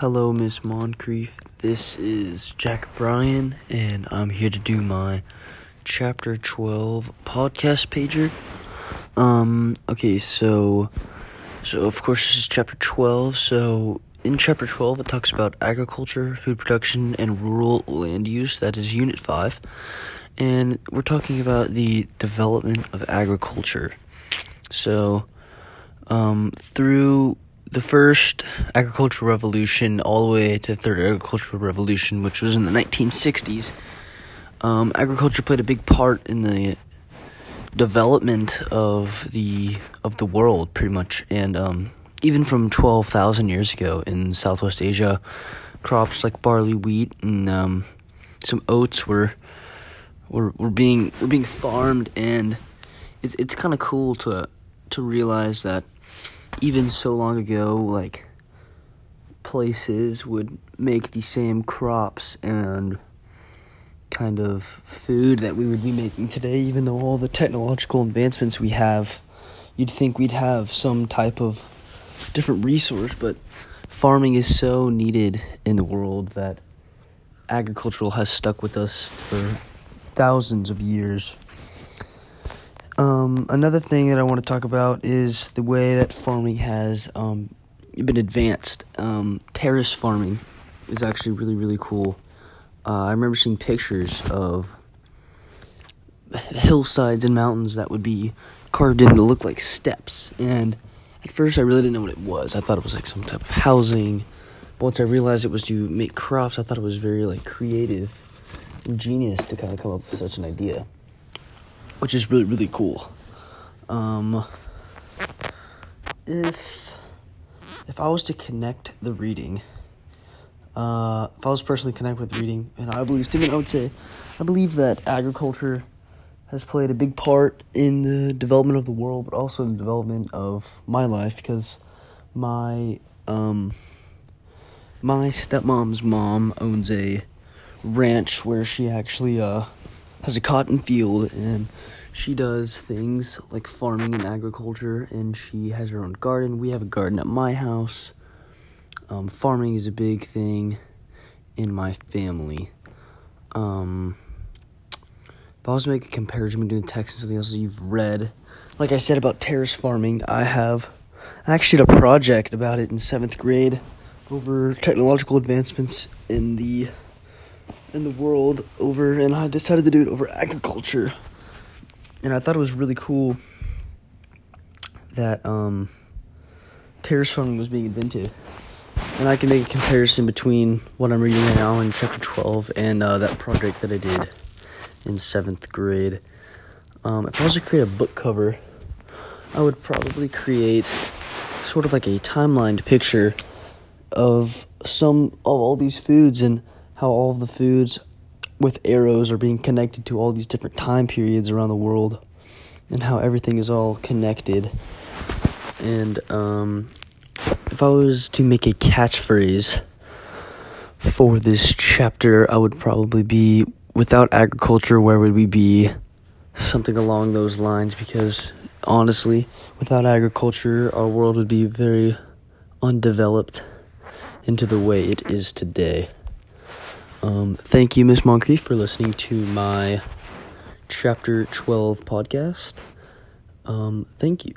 Hello, Miss Moncrief. This is Jack Bryan, and I'm here to do my chapter 12 podcast pager. Um, okay, so, so of course, this is chapter 12. So, in chapter 12, it talks about agriculture, food production, and rural land use. That is unit 5. And we're talking about the development of agriculture. So, um, through the first agricultural revolution all the way to the third agricultural revolution, which was in the 1960s, um, agriculture played a big part in the development of the of the world, pretty much. And um, even from 12,000 years ago in Southwest Asia, crops like barley, wheat, and um, some oats were were were being were being farmed, and it's it's kind of cool to to realize that even so long ago, like places would make the same crops and kind of food that we would be making today, even though all the technological advancements we have, you'd think we'd have some type of different resource, but farming is so needed in the world that agricultural has stuck with us for thousands of years. Um, another thing that I want to talk about is the way that farming has um, been advanced. Um, terrace farming is actually really, really cool. Uh, I remember seeing pictures of hillsides and mountains that would be carved in to look like steps. And at first, I really didn't know what it was. I thought it was like some type of housing. But once I realized it was to make crops, I thought it was very like creative, genius to kind of come up with such an idea which is really really cool. Um, if if I was to connect the reading, uh, if I was personally connect with reading, and I believe Stephen, say, I believe that agriculture has played a big part in the development of the world, but also in the development of my life because my um my stepmom's mom owns a ranch where she actually uh has a cotton field and she does things like farming and agriculture and she has her own garden. We have a garden at my house. Um, farming is a big thing in my family. Um, if i was to make a comparison between texas and something else that you've read like i said about terrace farming i have I actually did a project about it in seventh grade over technological advancements in the in the world over, and I decided to do it over agriculture. And I thought it was really cool that um, terrace farming was being invented. And I can make a comparison between what I'm reading right now in chapter 12 and uh, that project that I did in seventh grade. Um, if I was to create a book cover, I would probably create sort of like a timelined picture of some of all these foods and how all the foods with arrows are being connected to all these different time periods around the world and how everything is all connected. And um, if I was to make a catchphrase for this chapter, I would probably be without agriculture, where would we be? Something along those lines, because honestly, without agriculture, our world would be very undeveloped into the way it is today. Um, thank you, Miss Moncrief, for listening to my chapter 12 podcast. Um, thank you.